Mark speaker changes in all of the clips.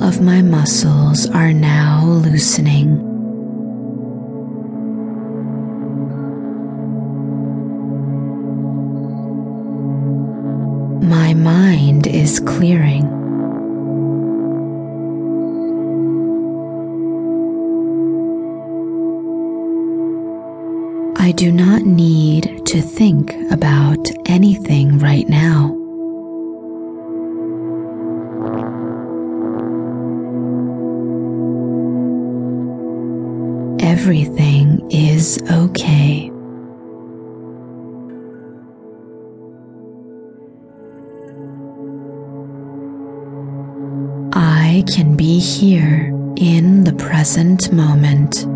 Speaker 1: Of my muscles are now loosening. My mind is clearing. I do not need to think about anything right now. Everything is okay. I can be here in the present moment.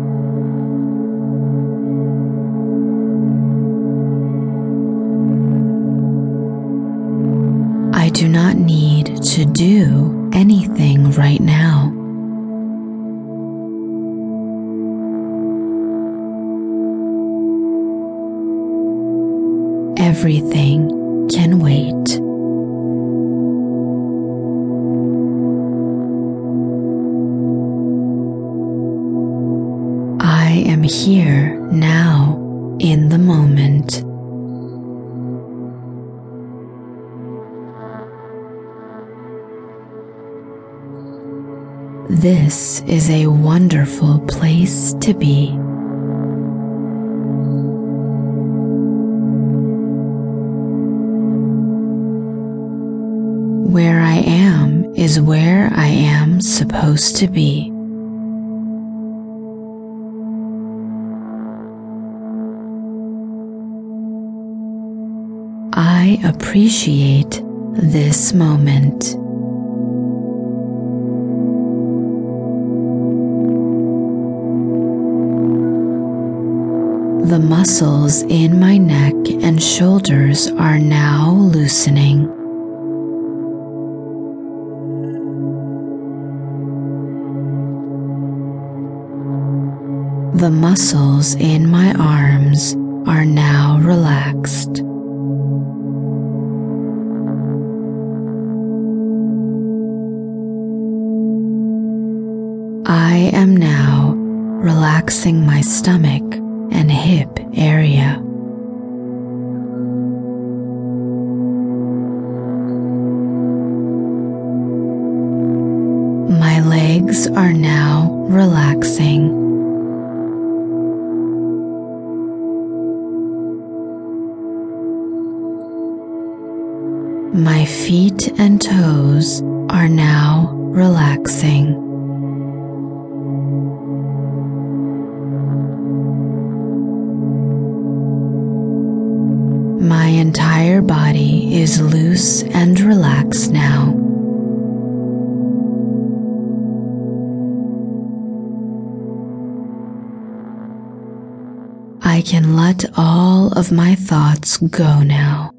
Speaker 1: I do not need to do anything right now. Everything can wait. I am here now in the moment. This is a wonderful place to be. Is where I am supposed to be. I appreciate this moment. The muscles in my neck and shoulders are now loosening. The muscles in my arms are now relaxed. I am now relaxing my stomach and hip area. My legs are now relaxing. My feet and toes are now relaxing. My entire body is loose and relaxed now. I can let all of my thoughts go now.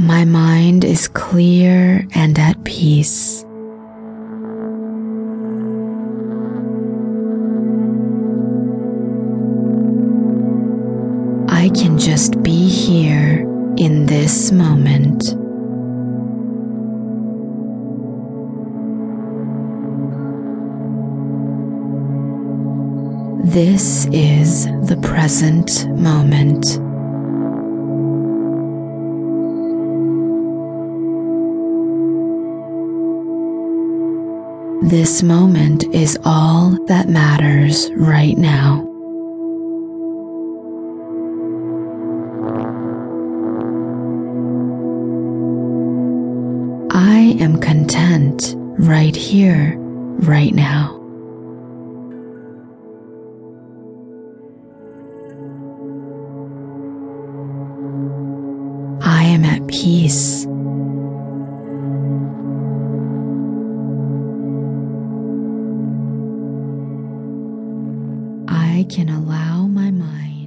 Speaker 1: My mind is clear and at peace. I can just be here in this moment. This is the present moment. This moment is all that matters right now. I am content right here, right now. I am at peace. Can allow my mind